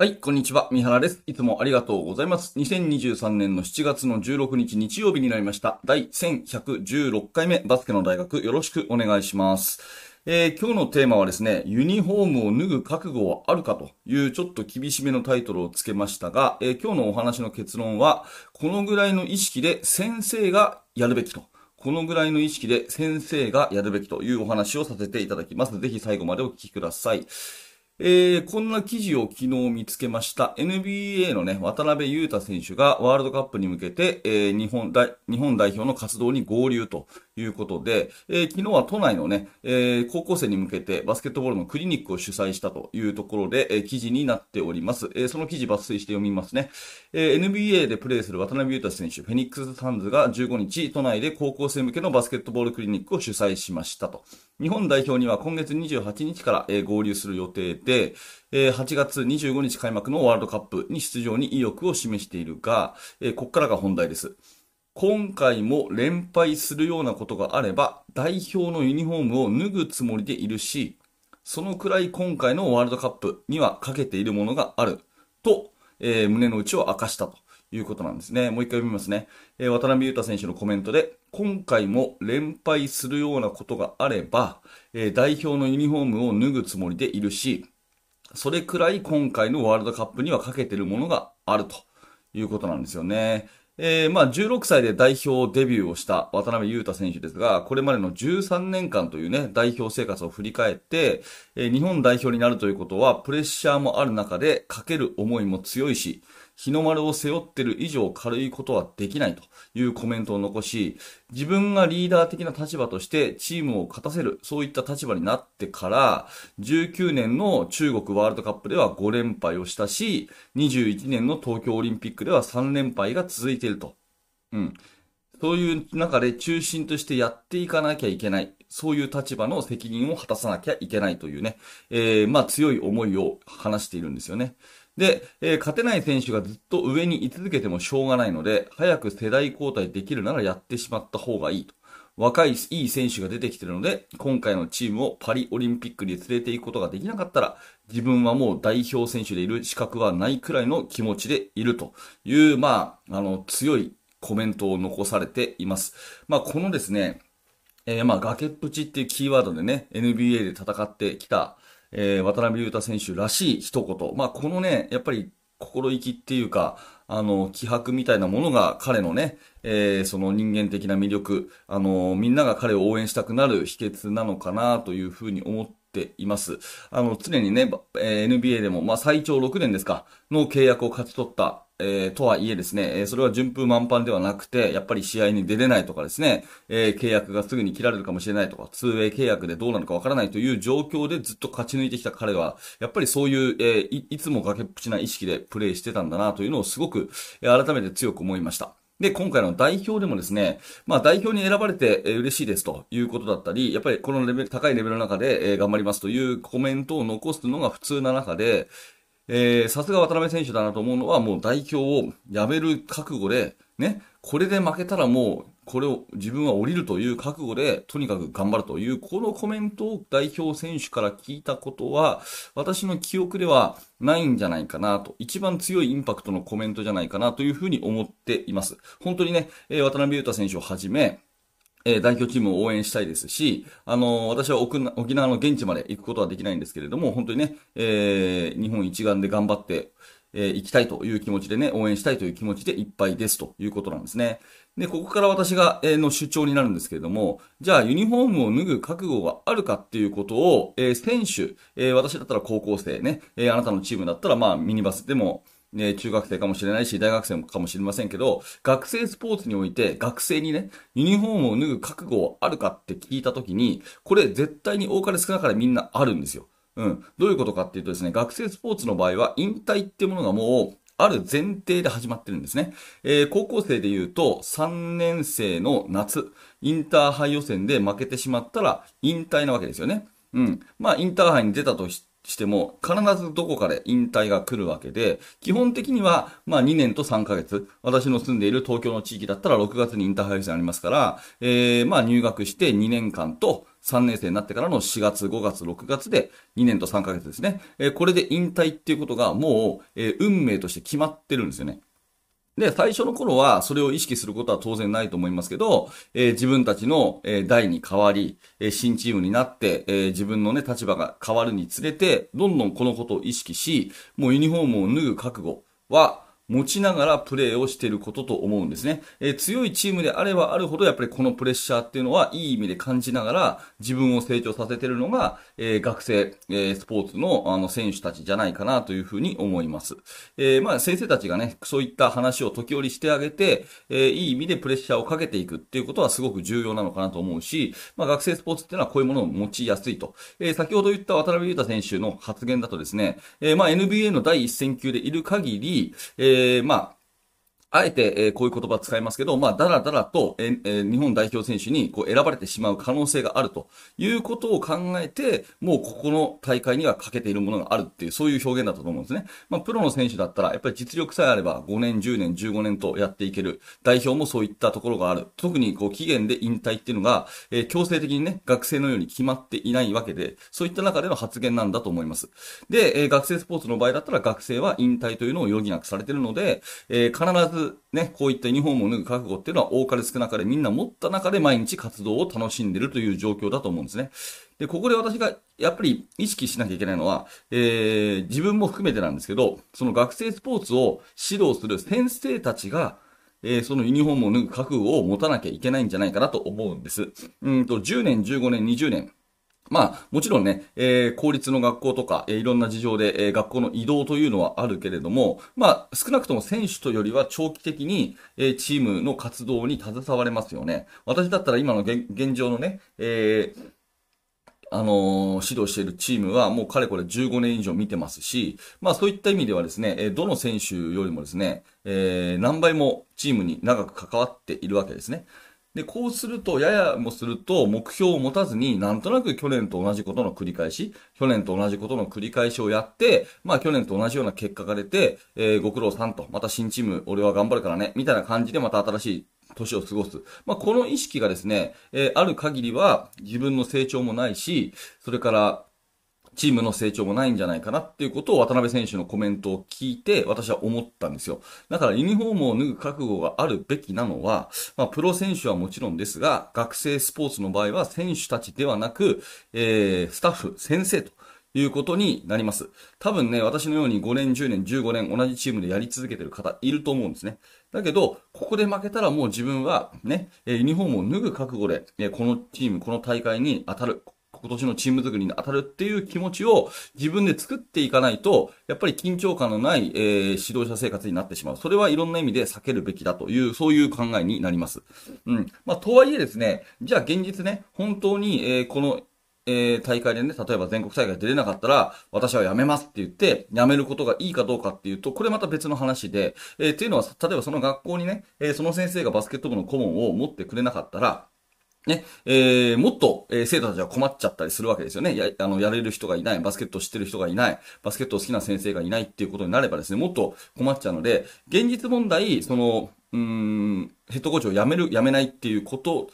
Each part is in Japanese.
はい、こんにちは。三原です。いつもありがとうございます。2023年の7月の16日日曜日になりました。第1116回目バスケの大学よろしくお願いします。えー今日のテーマはですね、ユニフォームを脱ぐ覚悟はあるかというちょっと厳しめのタイトルをつけましたが、えー今日のお話の結論は、このぐらいの意識で先生がやるべきと。このぐらいの意識で先生がやるべきというお話をさせていただきます。ぜひ最後までお聞きください。えーこんな記事を昨日見つけました。NBA のね、渡辺裕太選手がワールドカップに向けて、えー日本代、日本代表の活動に合流ということで、えー昨日は都内のね、え高校生に向けてバスケットボールのクリニックを主催したというところで、え記事になっております。えその記事抜粋して読みますね。え NBA でプレーする渡辺裕太選手、フェニックスサンズが15日、都内で高校生向けのバスケットボールクリニックを主催しましたと。日本代表には今月28日から、え合流する予定で、え8月25日開幕のワールドカップに出場に意欲を示しているが、えここからが本題です。今回も連敗するようなことがあれば、代表のユニフォームを脱ぐつもりでいるし、そのくらい今回のワールドカップにはかけているものがあると、え胸の内を明かしたということなんですね。もう一回読みますね。えー渡辺裕太選手のコメントで、今回も連敗するようなことがあれば、えー代表のユニフォームを脱ぐつもりでいるし、それくらい今回のワールドカップにはかけてるものがあるということなんですよね。えーまあ16歳で代表デビューをした渡辺裕太選手ですが、これまでの13年間というね、代表生活を振り返って、えー日本代表になるということはプレッシャーもある中でかける思いも強いし、日の丸を背負ってる以上軽いことはできないというコメントを残し、自分がリーダー的な立場としてチームを勝たせる、そういった立場になってから、19年の中国ワールドカップでは5連敗をしたし、21年の東京オリンピックでは3連敗が続いていると。うん。そういう中で中心としてやっていかなきゃいけない。そういう立場の責任を果たさなきゃいけないというね、えー、まあ強い思いを話しているんですよね。で、えー勝てない選手がずっと上に居続けてもしょうがないので、早く世代交代できるならやってしまった方がいいと。若いいい選手が出てきてるので、今回のチームをパリオリンピックに連れて行くことができなかったら、自分はもう代表選手でいる資格はないくらいの気持ちでいるという、まあ、あの、強いコメントを残されています。まあ、このですね、えーまあ、崖っぷちっていうキーワードでね、NBA で戦ってきた、えー渡辺裕太選手らしい一言。まあ、このね、やっぱり心意気っていうか、あの、気迫みたいなものが彼のね、えーその人間的な魅力、あの、みんなが彼を応援したくなる秘訣なのかなというふうに思っています。あの、常にね、え NBA でも、まあ、最長6年ですか、の契約を勝ち取った、えーとはいえですね、えそれは順風満帆ではなくて、やっぱり試合に出れないとかですね、えー契約がすぐに切られるかもしれないとか、2ウェイ契約でどうなるかわからないという状況でずっと勝ち抜いてきた彼は、やっぱりそういう、えーいいつも崖っぷちな意識でプレーしてたんだなというのをすごく、え改めて強く思いました。で、今回の代表でもですね、まあ代表に選ばれて嬉しいですということだったり、やっぱりこのレベル、高いレベルの中でえ頑張りますというコメントを残すのが普通な中で、えーさすが渡辺選手だなと思うのは、もう代表を辞める覚悟で、ね、これで負けたらもう、これを自分は降りるという覚悟で、とにかく頑張るという、このコメントを代表選手から聞いたことは、私の記憶ではないんじゃないかなと、一番強いインパクトのコメントじゃないかなというふうに思っています。本当にね、え渡辺裕太選手をはじめ、えー代表チームを応援したいですし、あのー私は沖縄の現地まで行くことはできないんですけれども、本当にね、えー日本一丸で頑張って、えー行きたいという気持ちでね、応援したいという気持ちでいっぱいですということなんですね。で、ここから私が、えーの主張になるんですけれども、じゃあユニフォームを脱ぐ覚悟があるかっていうことを、えー選手、えー私だったら高校生ね、えーあなたのチームだったらまあミニバスでも、ね、中学生かもしれないし、大学生かもしれませんけど、学生スポーツにおいて、学生にね、ユニフォームを脱ぐ覚悟あるかって聞いたときに、これ絶対に多かれ少なかれみんなあるんですよ。うん。どういうことかっていうとですね、学生スポーツの場合は、引退っていうものがもう、ある前提で始まってるんですね。えー高校生で言うと、3年生の夏、インターハイ予選で負けてしまったら、引退なわけですよね。うん。まあ、インターハイに出たとししても、必ずどこかで引退が来るわけで、基本的には、まあ2年と3ヶ月、私の住んでいる東京の地域だったら6月にインターハイ戦ありますから、えー、まあ入学して2年間と、3年生になってからの4月、5月、6月で2年と3ヶ月ですね。えー、これで引退っていうことがもう、えー、運命として決まってるんですよね。で、最初の頃はそれを意識することは当然ないと思いますけど、えー、自分たちの、えー、代に変わり、えー、新チームになって、え自分のね、立場が変わるにつれて、どんどんこのことを意識し、もうユニフォームを脱ぐ覚悟は、持ちながらプレーをしていることと思うんですね。えー、強いチームであればあるほど、やっぱりこのプレッシャーっていうのはいい意味で感じながら自分を成長させてるのが、えー、学生、えー、スポーツのあの選手たちじゃないかなというふうに思います。えー、まあ先生たちがね、そういった話を時折してあげて、えー、いい意味でプレッシャーをかけていくっていうことはすごく重要なのかなと思うし、まあ学生スポーツっていうのはこういうものを持ちやすいと。えー、先ほど言った渡辺裕太選手の発言だとですね、えー、まあ NBA の第一線級でいる限り、えー、まああえて、えー、こういう言葉を使いますけど、まあ、だらだらと、えー、日本代表選手にこう選ばれてしまう可能性があるということを考えて、もうここの大会には欠けているものがあるっていう、そういう表現だったと思うんですね。まあ、プロの選手だったら、やっぱり実力さえあれば5年、10年、15年とやっていける。代表もそういったところがある。特にこう期限で引退っていうのが、えー、強制的にね、学生のように決まっていないわけで、そういった中での発言なんだと思います。で、えー、学生スポーツの場合だったら学生は引退というのを余儀なくされているので、えー、必ずね、こういったユニフォームを脱ぐ覚悟っていうのは多かれ少なかれみんな持った中で毎日活動を楽しんでるという状況だと思うんですね。で、ここで私がやっぱり意識しなきゃいけないのは、えー、自分も含めてなんですけど、その学生スポーツを指導する先生たちが、えー、そのユニフォームを脱ぐ覚悟を持たなきゃいけないんじゃないかなと思うんです。うんと、10年、15年、20年、まあ、もちろんね、えー、公立の学校とか、えー、いろんな事情で、えー、学校の移動というのはあるけれども、まあ、少なくとも選手とよりは長期的に、えー、チームの活動に携われますよね。私だったら今の現状のね、えー、あの、指導しているチームはもうかれこれ15年以上見てますし、まあそういった意味ではですね、えどの選手よりもですね、えー、何倍もチームに長く関わっているわけですね。で、こうすると、ややもすると、目標を持たずに、なんとなく去年と同じことの繰り返し、去年と同じことの繰り返しをやって、まあ去年と同じような結果が出て、えー、ご苦労さんと、また新チーム、俺は頑張るからね、みたいな感じでまた新しい年を過ごす。まあこの意識がですね、えー、ある限りは自分の成長もないし、それから、チームの成長もないんじゃないかなっていうことを渡辺選手のコメントを聞いて私は思ったんですよ。だからユニフォームを脱ぐ覚悟があるべきなのは、まあ、プロ選手はもちろんですが、学生スポーツの場合は選手たちではなく、えー、スタッフ、先生ということになります。多分ね、私のように5年、10年、15年同じチームでやり続けてる方いると思うんですね。だけど、ここで負けたらもう自分はね、ユニフォームを脱ぐ覚悟で、このチーム、この大会に当たる。今年のチーム作りに当たるっていう気持ちを自分で作っていかないと、やっぱり緊張感のない、えー、指導者生活になってしまう。それはいろんな意味で避けるべきだという、そういう考えになります。うん。まあ、とはいえですね、じゃあ現実ね、本当に、えー、この、えー、大会でね、例えば全国大会出れなかったら、私は辞めますって言って、辞めることがいいかどうかっていうと、これまた別の話で、えー、っていうのは、例えばその学校にね、えー、その先生がバスケット部の顧問を持ってくれなかったら、ね、えー、もっと、えー、生徒たちは困っちゃったりするわけですよね。や、あの、やれる人がいない、バスケットを知ってる人がいない、バスケットを好きな先生がいないっていうことになればですね、もっと困っちゃうので、現実問題、その、うん、ヘッドコーチを辞める、辞めないっていうこと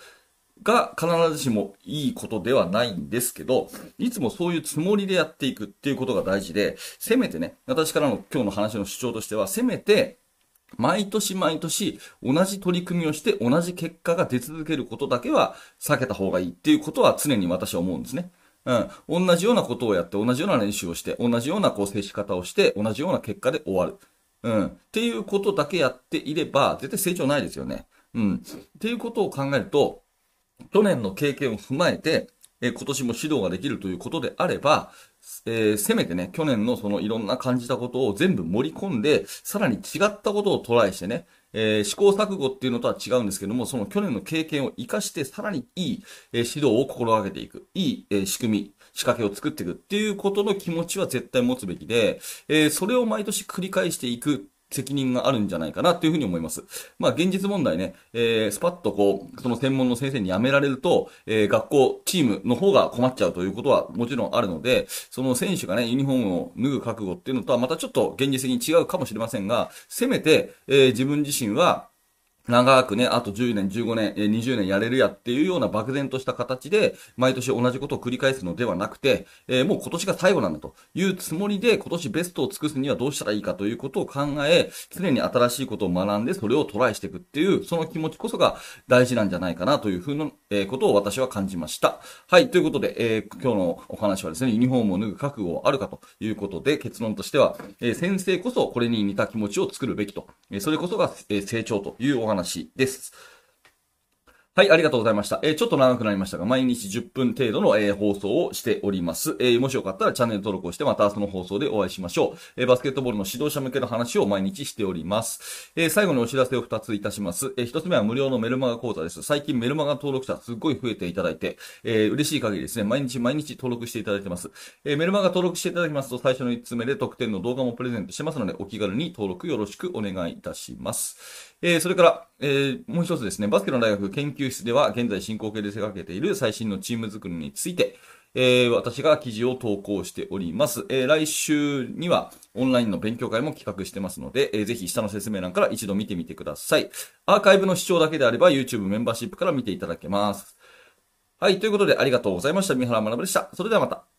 が必ずしもいいことではないんですけど、いつもそういうつもりでやっていくっていうことが大事で、せめてね、私からの今日の話の主張としては、せめて、毎年毎年同じ取り組みをして同じ結果が出続けることだけは避けた方がいいっていうことは常に私は思うんですね。うん。同じようなことをやって、同じような練習をして、同じようなこう接し方をして、同じような結果で終わる。うん。っていうことだけやっていれば、絶対成長ないですよね。うん。っていうことを考えると、去年の経験を踏まえて、え今年も指導ができるということであれば、えー、せめてね、去年のそのいろんな感じたことを全部盛り込んで、さらに違ったことをトライしてね、えー、試行錯誤っていうのとは違うんですけども、その去年の経験を活かして、さらにいい、え、指導を心がけていく。いい、え、仕組み、仕掛けを作っていくっていうことの気持ちは絶対持つべきで、え、それを毎年繰り返していく責任があるんじゃないかなというふうに思います。まあ現実問題ね、えー、スパッとこう、その専門の先生に辞められると、えー、学校、チームの方が困っちゃうということはもちろんあるので、その選手がね、ユニフォームを脱ぐ覚悟っていうのとはまたちょっと現実的に違うかもしれませんが、せめて、えー、自分自身は、長くね、あと10年、15年、20年やれるやっていうような漠然とした形で、毎年同じことを繰り返すのではなくて、えー、もう今年が最後なんだというつもりで、今年ベストを尽くすにはどうしたらいいかということを考え、常に新しいことを学んで、それをトライしていくっていう、その気持ちこそが大事なんじゃないかなというふうな、えー、ことを私は感じました。はい、ということで、えー、今日のお話はですね、ユニフォームを脱ぐ覚悟はあるかということで、結論としては、え先生こそこれに似た気持ちを作るべきと、えそれこそが、え成長というお話話です。はい、ありがとうございました。えー、ちょっと長くなりましたが、毎日10分程度の、えー、放送をしております。えー、もしよかったらチャンネル登録をして、またその放送でお会いしましょう。えバスケットボールの指導者向けの話を毎日しております。え最後にお知らせを2ついたします。え1つ目は無料のメルマガ講座です。最近メルマガ登録者すっごい増えていただいて、え嬉しい限りですね、毎日毎日登録していただいてます。えメルマガ登録していただきますと、最初の1つ目で特典の動画もプレゼントしてますので、お気軽に登録よろしくお願いいたします。えそれから、え、もう一つですね、バスケの大学研究究室では現在進行形で手掛けている最新のチーム作りについて、えー、私が記事を投稿しております。えー、来週にはオンラインの勉強会も企画してますので、えー、ぜひ下の説明欄から一度見てみてください。アーカイブの視聴だけであれば YouTube メンバーシップから見ていただけます。はい、ということでありがとうございました。三原学でした。それではまた。